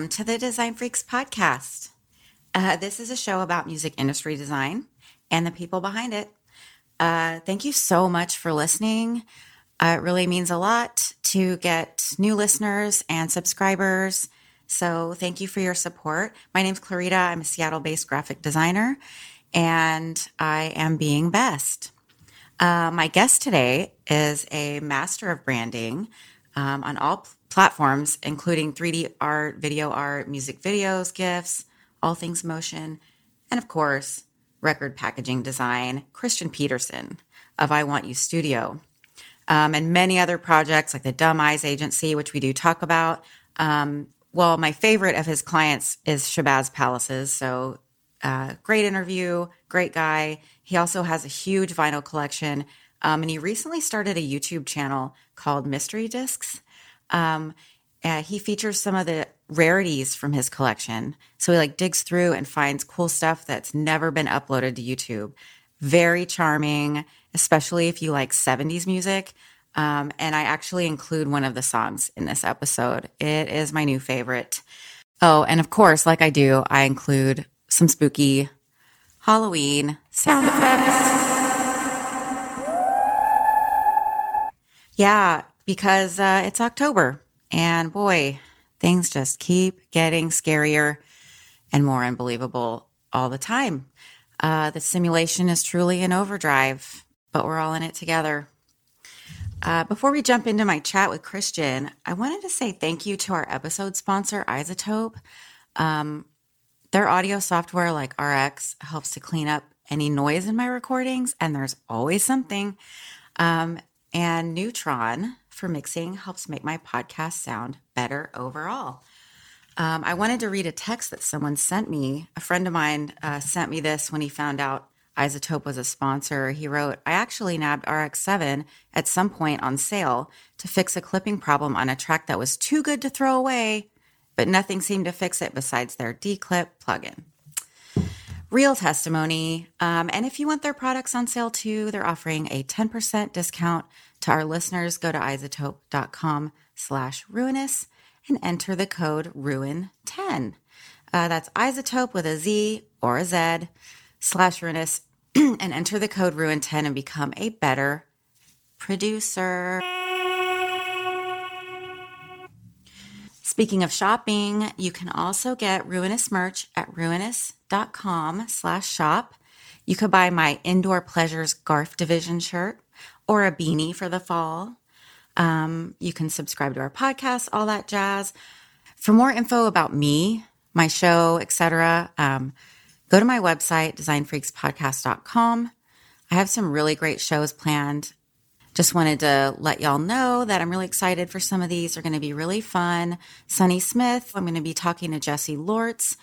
Welcome to the Design Freaks podcast. Uh, this is a show about music industry design and the people behind it. Uh, thank you so much for listening. Uh, it really means a lot to get new listeners and subscribers. So thank you for your support. My name's Clarita. I'm a Seattle based graphic designer and I am being best. Uh, my guest today is a master of branding um, on all p- platforms, including 3D art, video art, music videos, GIFs, all things motion, and of course, record packaging design, Christian Petersen of I Want You Studio, um, and many other projects like the Dumb Eyes Agency, which we do talk about. Um, well, my favorite of his clients is Shabazz Palaces. So uh, great interview, great guy. He also has a huge vinyl collection. Um, and he recently started a YouTube channel called Mystery Discs. Um, uh, he features some of the rarities from his collection. So he like digs through and finds cool stuff that's never been uploaded to YouTube. Very charming, especially if you like 70s music. Um, and I actually include one of the songs in this episode. It is my new favorite. Oh, and of course, like I do, I include some spooky Halloween sound effects. Yeah, because uh, it's October, and boy, things just keep getting scarier and more unbelievable all the time. Uh, the simulation is truly in overdrive, but we're all in it together. Uh, before we jump into my chat with Christian, I wanted to say thank you to our episode sponsor, iZotope. Um, their audio software, like RX, helps to clean up any noise in my recordings, and there's always something. Um, and Neutron for mixing helps make my podcast sound better overall. Um, I wanted to read a text that someone sent me. A friend of mine uh, sent me this when he found out iZotope was a sponsor. He wrote, I actually nabbed RX7 at some point on sale to fix a clipping problem on a track that was too good to throw away, but nothing seemed to fix it besides their declip plugin real testimony. Um, and if you want their products on sale too, they're offering a 10% discount to our listeners. Go to izotope.com slash ruinous and enter the code ruin10. Uh, that's izotope with a Z or a Z slash ruinous and enter the code ruin10 and become a better producer. Speaking of shopping, you can also get Ruinous merch at ruinous.com slash shop. You could buy my Indoor Pleasures Garf Division shirt or a beanie for the fall. Um, you can subscribe to our podcast, all that jazz. For more info about me, my show, etc., um, go to my website, designfreakspodcast.com. I have some really great shows planned. Just wanted to let y'all know that I'm really excited for some of these. They're going to be really fun. Sunny Smith, I'm going to be talking to Jesse Lortz.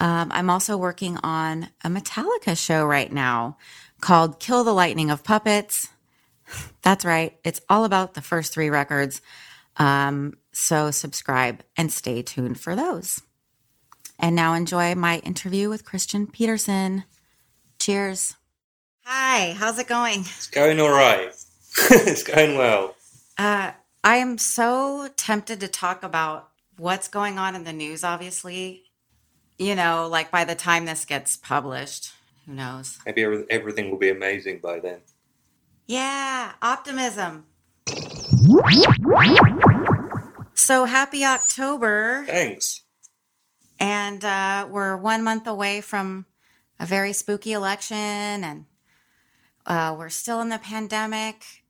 Um, I'm also working on a Metallica show right now called Kill the Lightning of Puppets. That's right. It's all about the first three records. Um, so subscribe and stay tuned for those. And now enjoy my interview with Christian Petersen. Cheers. Hi, how's it going? It's going all right. it's going well. Uh, I am so tempted to talk about what's going on in the news, obviously. you know, like by the time this gets published, who knows? Maybe everything will be amazing by then. Yeah, optimism. So happy October. Thanks. And uh, we're one month away from a very spooky election, and uh, we're still in the pandemic.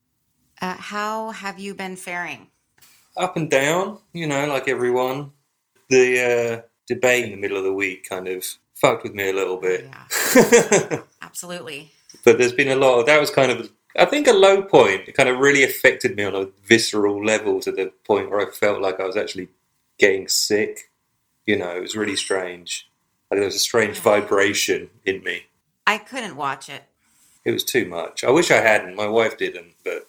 Uh, how have you been faring? Up and down, you know, like everyone. The uh, debate in the middle of the week kind of fucked with me a little bit. Yeah, absolutely. but there's been a lot of that was kind of I think a low point. It kind of really affected me on a visceral level to the point where I felt like I was actually getting sick. You know, it was really strange. Like there was a strange vibration in me. I couldn't watch it. It was too much. I wish I hadn't. My wife didn't, but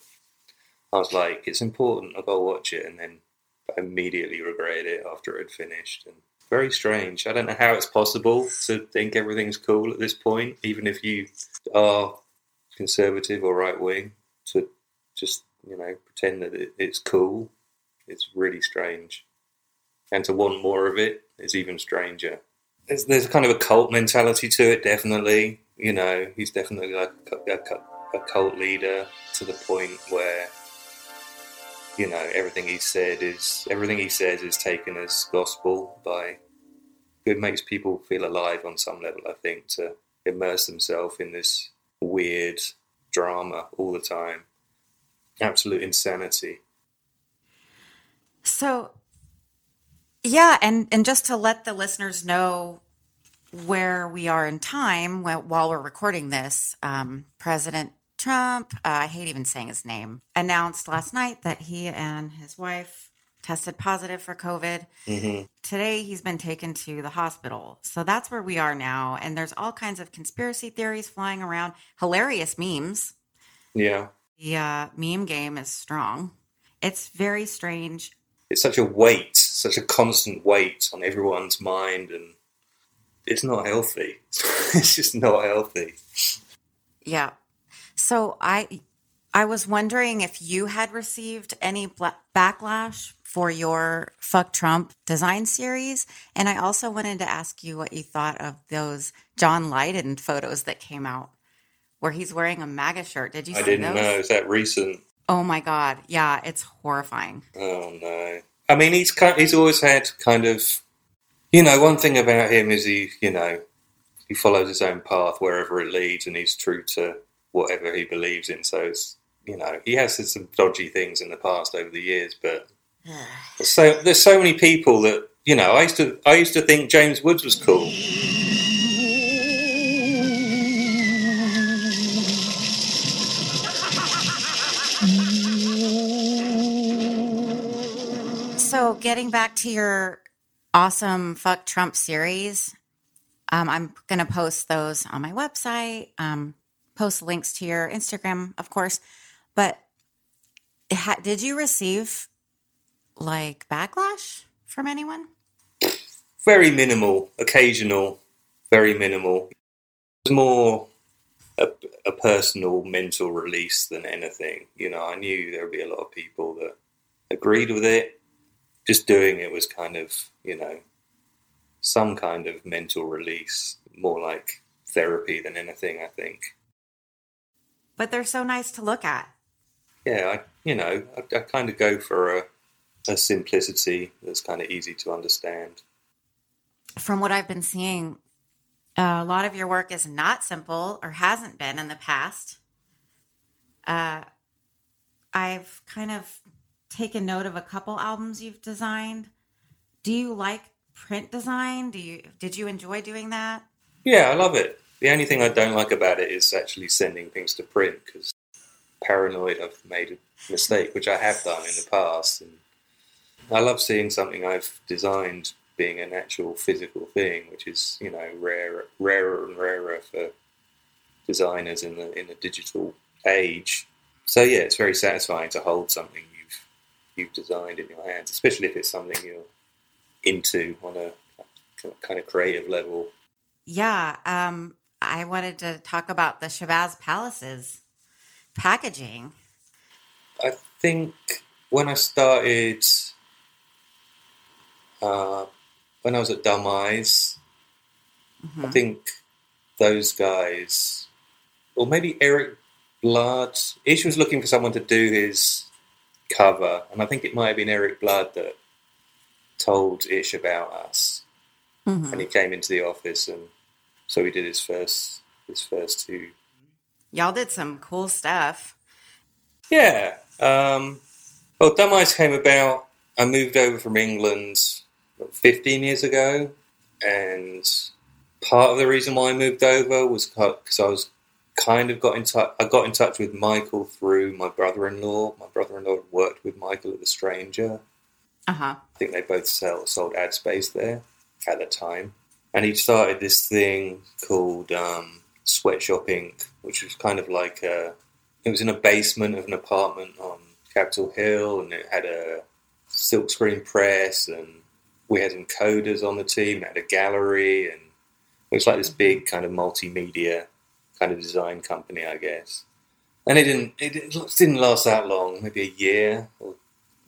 I was like, it's important. Got to watch it, and then I immediately regretted it after it had finished. And very strange. I don't know how it's possible to think everything's cool at this point, even if you are conservative or right wing. To just you know pretend that it, it's cool. It's really strange, and to want more of it is even stranger. There's, there's kind of a cult mentality to it, definitely. You know, he's definitely like a, a, a cult leader to the point where you know everything he said is everything he says is taken as gospel by it makes people feel alive on some level i think to immerse themselves in this weird drama all the time. Absolute insanity. So, yeah, and and just to let the listeners know where we are in time while we're recording this, um, President Trump, uh, I hate even saying his name, announced last night that he and his wife tested positive for COVID. hmm Today, he's been taken to the hospital. So that's where we are now. And there's all kinds of conspiracy theories flying around, hilarious memes. yeah The uh, meme game is strong. It's very strange. it's such a weight such a constant weight on everyone's mind and it's not healthy it's just not healthy Yeah. So I I was wondering if you had received any bla- backlash for your fuck Trump design series and I also wanted to ask you what you thought of those John Lydon photos that came out where he's wearing a MAGA shirt. Did you i see didn't those? know is that recent Oh my god. Yeah, it's horrifying. Oh no! I mean, he's kind, he's always had kind of, you know, one thing about him is he, you know, he follows his own path wherever it leads, and he's true to whatever he believes in. So it's, you know, he has said some dodgy things in the past over the years, but so there's so many people that you know. I used to I used to think James Woods was cool. So, getting back to your awesome Fuck Trump series, um, I'm going to post those on my website, um, post links to your Instagram, of course. But ha- did you receive like backlash from anyone? Very minimal, occasional, very minimal. It was more a, a personal mental release than anything. You know, I knew there would be a lot of people that agreed with it. Just doing it was kind of, you know, some kind of mental release, more like therapy than anything, I think. But they're so nice to look at. Yeah, I, you know, I, I kind of go for a, a simplicity that's kind of easy to understand. From what I've been seeing, uh, a lot of your work is not simple or hasn't been in the past. Uh, I've kind of taken note of a couple albums you've designed. Do you like print design? Do you did you enjoy doing that? Yeah, I love it. The only thing I don't like about it is actually sending things to print because paranoid I've made a mistake, which I have done in the past. And I love seeing something I've designed being an actual physical thing, which is you know rarer, rarer and rarer for designers in the in the digital age. So yeah, it's very satisfying to hold something you've you've designed in your hands, especially if it's something you're into on a kind of creative level. Yeah, um, I wanted to talk about the Shabazz Palaces packaging. I think when I started, uh, when I was at Dumb Eyes, I think those guys, or maybe Erik Blood. Ish was looking for someone to do his cover, and I think it might have been Erik Blood that told Ish about us, Mhm. and he came into the office, and so we did his first his first two. Y'all did some cool stuff. Yeah. Um, well, Dumb Eyes came about. I moved over from England 15 years ago, and part of the reason why I moved over was because I was kind of got in touch. I got in touch with Michael through my brother-in-law. My brother-in-law had worked with Michael at The Stranger. Uh huh. I think they both sell, sold ad space there at the time. And he started this thing called um, Sweatshop Inc., which was kind of like a, it was in a basement of an apartment on Capitol Hill, and it had a silkscreen press, and we had encoders on the team, it had a gallery, and it was like this big kind of multimedia kind of design company, I guess. And it didn't, it didn't last that long, maybe a year or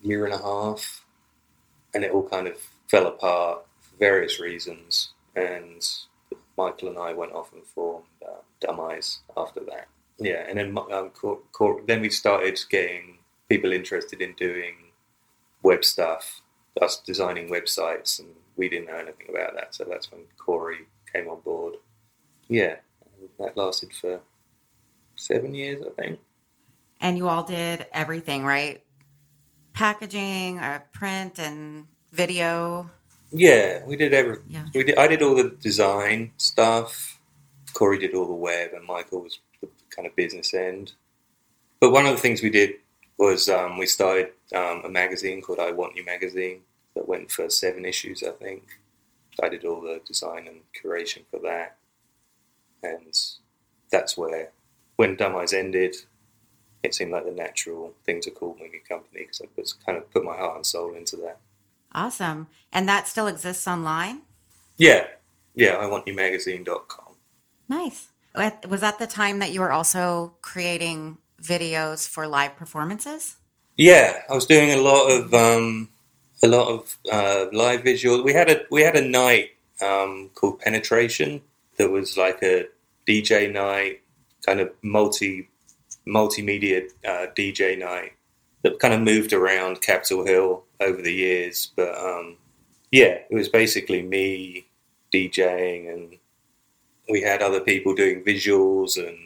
year and a half and it all kind of fell apart for various reasons. And Michael and I went off and formed Dumb Eyes after that. Yeah, and then um, Cor- Cor- then we started getting people interested in doing web stuff, us designing websites, and we didn't know anything about that. So that's when Corey came on board. Yeah, that lasted for seven years, I think. And you all did everything, right? Packaging, uh, print, and video. Yeah, we did every. Yeah. We did. I did all the design stuff. Corey did all the web, and Michael was the kind of business end. But one of the things we did was um, we started um, a magazine called I Want You magazine that went for seven issues, I think. I did all the design and curation for that, and that's where, when Dumb Eyes ended, it seemed like the natural thing to call me a company because I was kind of put my heart and soul into that. Awesome. And that still exists online? Yeah, yeah. I want you magazine.com. Nice. Was that the time that you were also creating videos for live performances? Yeah, I was doing a lot of um, a lot of uh, live visual. We had a we had a night um, called Penetration that was like a DJ night, kind of multi multimedia uh, DJ night that kind of moved around Capitol Hill over the years. But um, yeah, it was basically me DJing, and we had other people doing visuals, and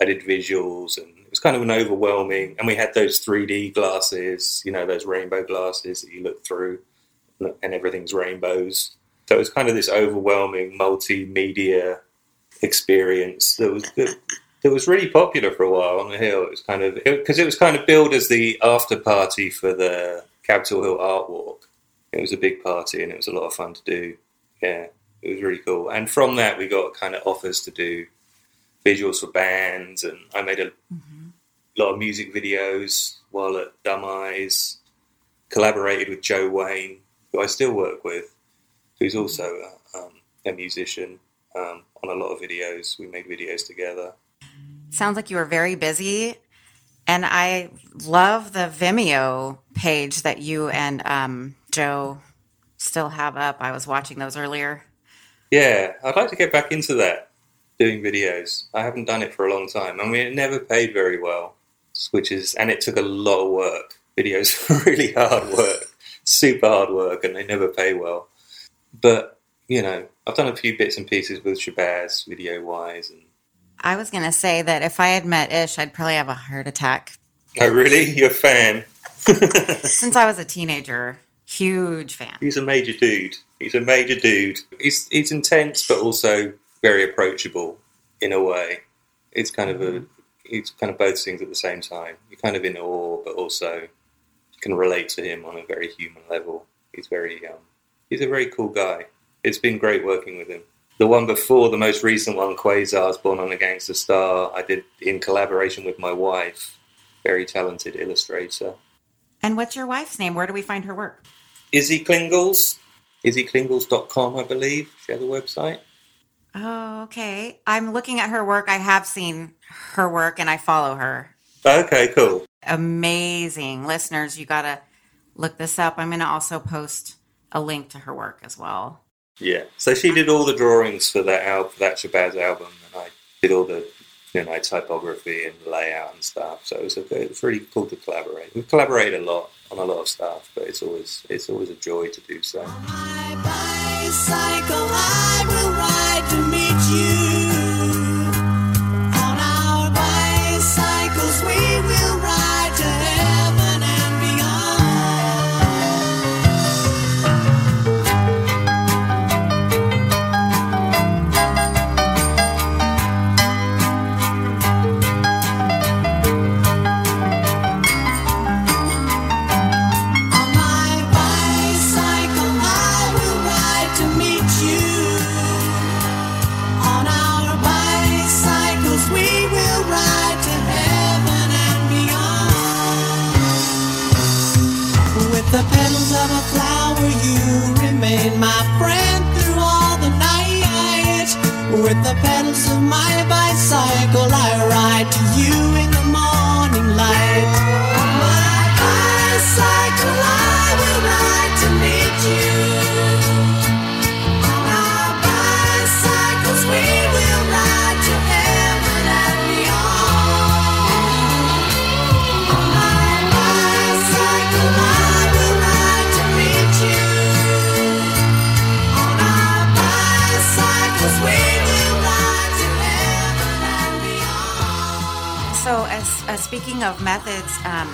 I did visuals, and it was kind of an overwhelming. And we had those 3D glasses, you know, those rainbow glasses that you look through, and everything's rainbows. So it was kind of this overwhelming multimedia experience that was that, that was really popular for a while on the hill. It was kind of because it, was kind of billed as the after party for the Capitol Hill Art Walk. It was a big party and it was a lot of fun to do. Yeah, it was really cool. And from that, we got kind of offers to do visuals for bands, and I made a lot of music videos while at Dumb Eyes. Collaborated with Joe Wayne, who I still work with, who's also a, um, a musician. Um, on a lot of videos, we made videos together. Sounds like you were very busy. And I love the Vimeo page that you and um, Joe still have up. I was watching those earlier. Yeah, I'd like to get back into that, doing videos. I haven't done it for a long time. I mean, it never paid very well, which is, and it took a lot of work. Videos really hard work, super hard work, and they never pay well. But, you know, I've done a few bits and pieces with Shabazz, video wise, and I was going to say that if I had met Ish, I'd probably have a heart attack. oh, really? You're a fan? Since I was a teenager, huge fan. He's a major dude. He's a major dude. He's he's intense, but also very approachable in a way. It's kind of a it's kind of both things at the same time. You're kind of in awe, but also can relate to him on a very human level. He's very um, he's a very cool guy. It's been great working with him. The one before, the most recent one, Quazarz Born on a Gangster Star, I did in collaboration with my wife, very talented illustrator. And what's your wife's name? Where do we find her work? Izzy Klingles, izzyklingles.com, I believe. She has a website. Oh, okay. I'm looking at her work. I have seen her work and I follow her. Okay, cool. Amazing. Listeners, you got to look this up. I'm going to also post a link to her work as well. Yeah. So she did all the drawings for that album, for that Shabazz album, and I did all the you know typography and layout and stuff. So it was, a, it really cool to collaborate. We collaborate a lot on a lot of stuff, but it's always it's always a joy to do so. Speaking of methods, um,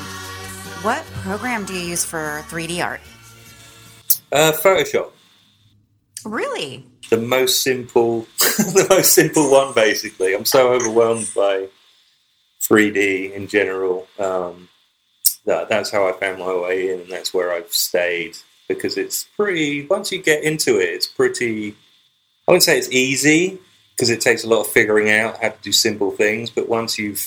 what program do you use for 3D art? Uh, Photoshop, Really? the most simple, the most simple one. Basically, I'm so overwhelmed by 3D in general. Um, that that's how I found my way in, and that's where I've stayed because it's pretty. Once you get into it, it's pretty. I wouldn't say it's easy because it takes a lot of figuring out how to do simple things. But once you've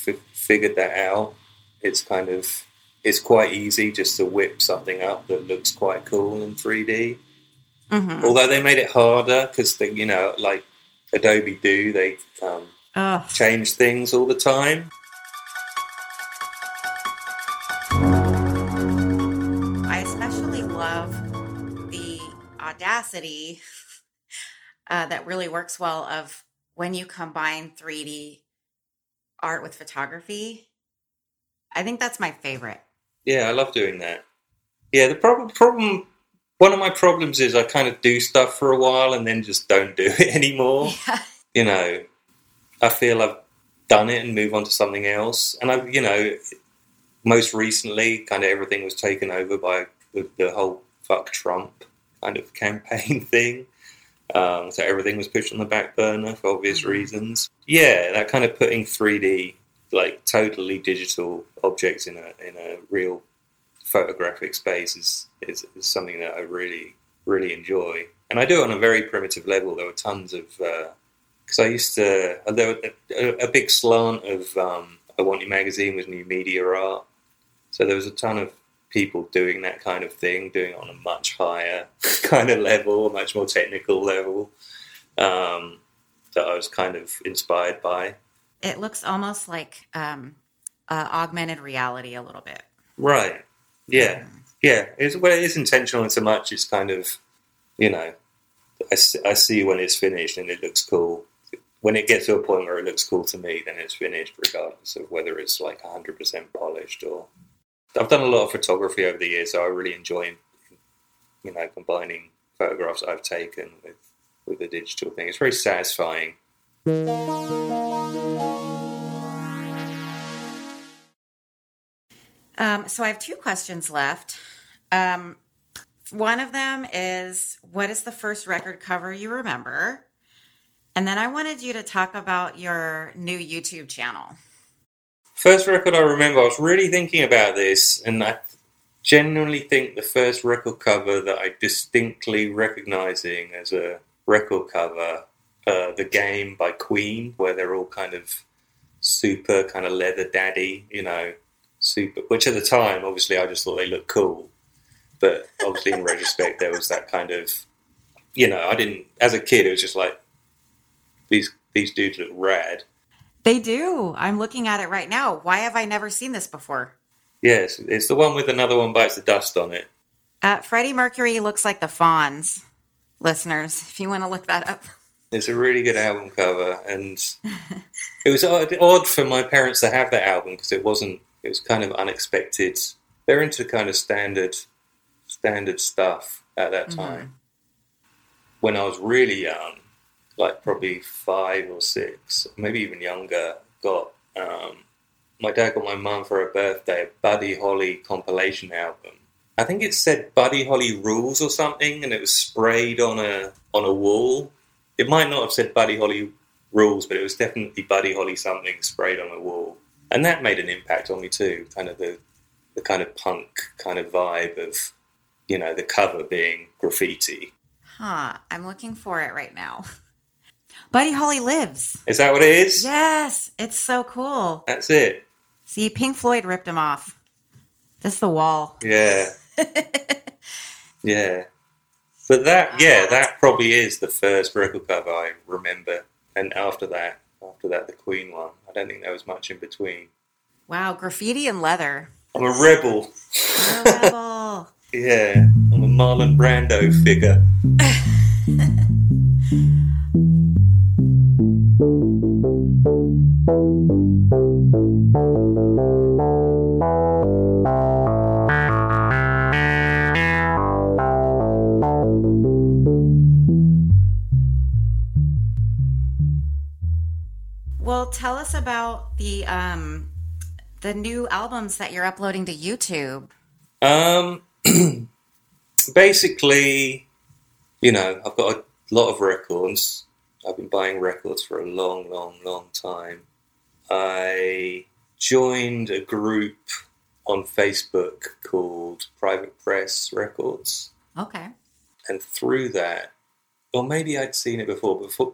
figured that out, it's kind of it's quite easy just to whip something up that looks quite cool in 3D. Mm-hmm. Although they made it harder because they, you know, like Adobe do, they um, Oh, change things all the time. I especially love the audacity uh, that really works well of when you combine 3D art with photography. I think that's my favorite. Yeah, I love doing that. Yeah, the problem, problem, one of my problems is I kind of do stuff for a while and then just don't do it anymore. Yeah. You know, I feel I've done it and move on to something else. And I, you know, most recently, kind of everything was taken over by the, the whole "fuck Trump" kind of campaign thing. Um, so everything was pushed on the back burner for obvious Mhm. reasons. Yeah, that kind of putting 3D, like totally digital objects in a in a real photographic space is, is, is something that I really really enjoy, and I do it on a very primitive level. There were tons of because I used to uh, there were a, a big slant of um, I Want You magazine was new media art, so there was a ton of people doing that kind of thing, doing it on a much higher kind of level, a much more technical level. Um, that I was kind of inspired by. It looks almost like um, uh, augmented reality a little bit. Right. Yeah. Yeah. It's, well, it is intentional in so much it's kind of, you know, I see when it's finished and it looks cool. When it gets to a point where it looks cool to me, then it's finished, regardless of whether it's like 100% polished or. I've done a lot of photography over the years, so I really enjoy, you know, combining photographs I've taken with, with the digital thing. It's very satisfying. Um, so I have two questions left. Um, one of them is what is the first record cover you remember? And then I wanted you to talk about your new YouTube channel. First record I remember, I was really thinking about this, and I genuinely think the first record cover that I distinctly recognizing as a record cover, uh, The Game by Queen, where they're all kind of super kind of leather daddy, you know, super, which at the time, obviously, I just thought they looked cool. But obviously, in retrospect, there was that kind of, you know, I didn't, as a kid, it was just like, these, these dudes look rad. They do. I'm looking at it right now. Why have I never seen this before? Yes, it's the one with another one bites the dust on it. Uh, Freddie Mercury looks like the Fonz. listeners, if you want to look that up. It's a really good album cover, and it was odd, odd for my parents to have that album because it wasn't. It was kind of unexpected. They're into kind of standard, standard stuff at that time. When I was really young, like probably five or six, maybe even younger, got um, my dad got my mum for her birthday a Buddy Holly compilation album. I think it said Buddy Holly Rules or something, and it was sprayed on a on a wall. It might not have said Buddy Holly Rules, but it was definitely Buddy Holly something sprayed on a wall, and that made an impact on me too. Kind of the the kind of punk kind of vibe of you know the cover being graffiti. Huh. I'm looking for it right now. Buddy Holly lives. Is that what it is? Yes, it's so cool. That's it. See, Pink Floyd ripped him off. Is the wall. Yeah. yeah. But that, yeah, that probably is the first record cover I remember. And after that, after that, the Queen one. I don't think there was much in between. Wow, graffiti and leather. I'm a rebel. A rebel. Yeah. I'm a Marlon Brando figure. Well, tell us about the um the new albums that you're uploading to YouTube. Um, basically, you know, I've got a lot of records. I've been buying records for a long, long, long time. I joined a group on Facebook called Private Press Records, Okay. and through that, or maybe I'd seen it before, but for,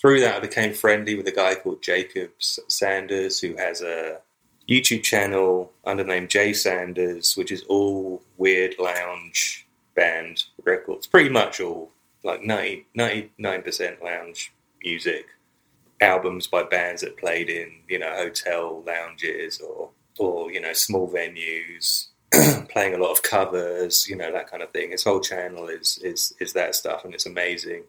through that, I became friendly with a guy called Jacob Sanders, who has a YouTube channel under the name Jay Sanders, which is all weird lounge band records, pretty much all like 90, 99% lounge music, albums by bands that played in, you know, hotel lounges or, or you know, small venues, playing a lot of covers, you know, that kind of thing. His whole channel is, is, is that stuff, and it's amazing.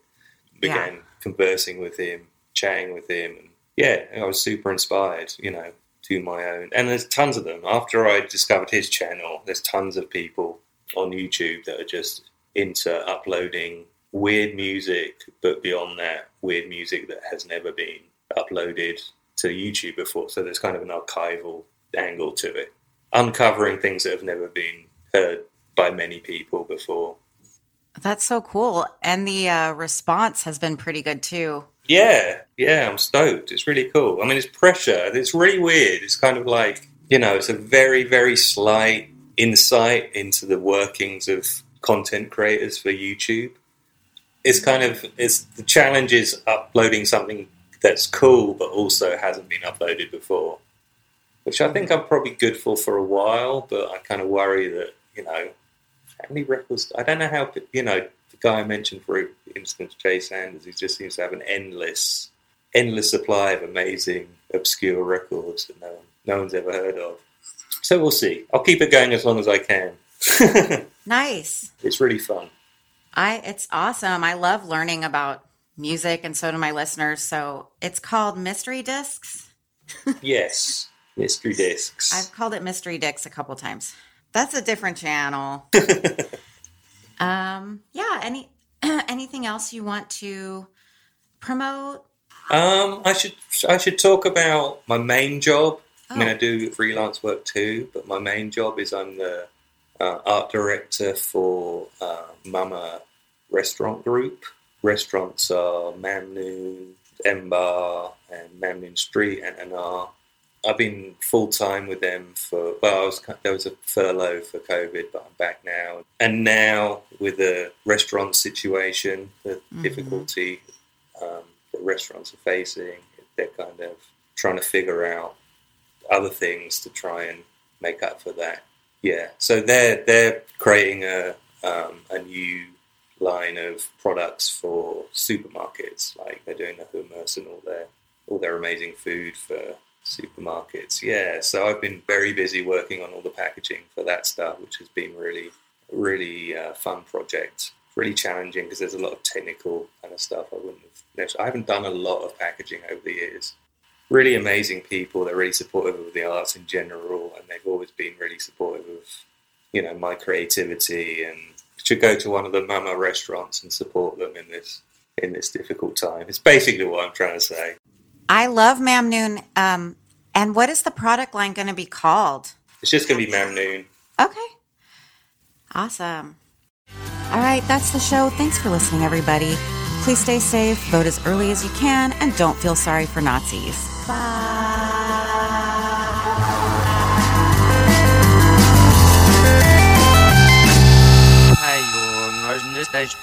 Began conversing with him, chatting with him, and yeah, I was super inspired, you know, to my own. And there's tons of them. After I discovered his channel, there's tons of people on YouTube that are just into uploading weird music, but beyond that, weird music that has never been uploaded to YouTube before. So there's kind of an archival angle to it, uncovering things that have never been heard by many people before. That's so cool. And the uh, response has been pretty good too. Yeah, yeah, I'm stoked. It's really cool. I mean, it's pressure. It's really weird. It's kind of like, you know, it's a very, very slight insight into the workings of content creators for YouTube. It's kind of, it's the challenge is uploading something that's cool, but also hasn't been uploaded before, which I think I'm probably good for for a while, but I kind of worry that, you know, how many records, I don't know how, you know, the guy I mentioned, for instance, Jay Sanders, he just seems to have an endless, endless supply of amazing, obscure records that no, one, no one's ever heard of. So we'll see. I'll keep it going as long as I can. Nice. it's really fun. I it's awesome. I love learning about music and so do my listeners. So it's called Mystery Discs. Yes, mystery discs. I've called it Mystery Discs a couple times. That's a different channel. um yeah, any anything else you want to promote? Um, I should I should talk about my main job. I mean, Oh. I do freelance work too, but my main job is I'm the uh, art director for uh, Mama Restaurant Group. Restaurants are Mamnoon, MBar, and Mamnoon Street and Anar. I've been full time with them for well, I was there was a furlough for COVID, but I'm back now. And now with the restaurant situation, the Mhm. difficulty um, that restaurants are facing, they're kind of trying to figure out other things to try and make up for that. Yeah, so they're they're creating a um, a new line of products for supermarkets. Like they're doing the hummus and all their all their amazing food for supermarkets. Yeah, so I've been very busy working on all the packaging for that stuff, which has been really really uh, fun project. really challenging because there's a lot of technical kind of stuff. I wouldn't have. I haven't done a lot of packaging over the years. Really amazing people. They're really supportive of the arts in general, and they've always been really supportive of, you know, my creativity. And should go to one of the Mama restaurants and support them in this in this difficult time. It's basically what I'm trying to say. I love Mamnoon. Um, and what is the product line going to be called? It's just going to be Mamnoon. Okay. Awesome. All right, that's the show. Thanks for listening, everybody. Please stay safe, vote as early as you can, and don't feel sorry for Nazis. 但是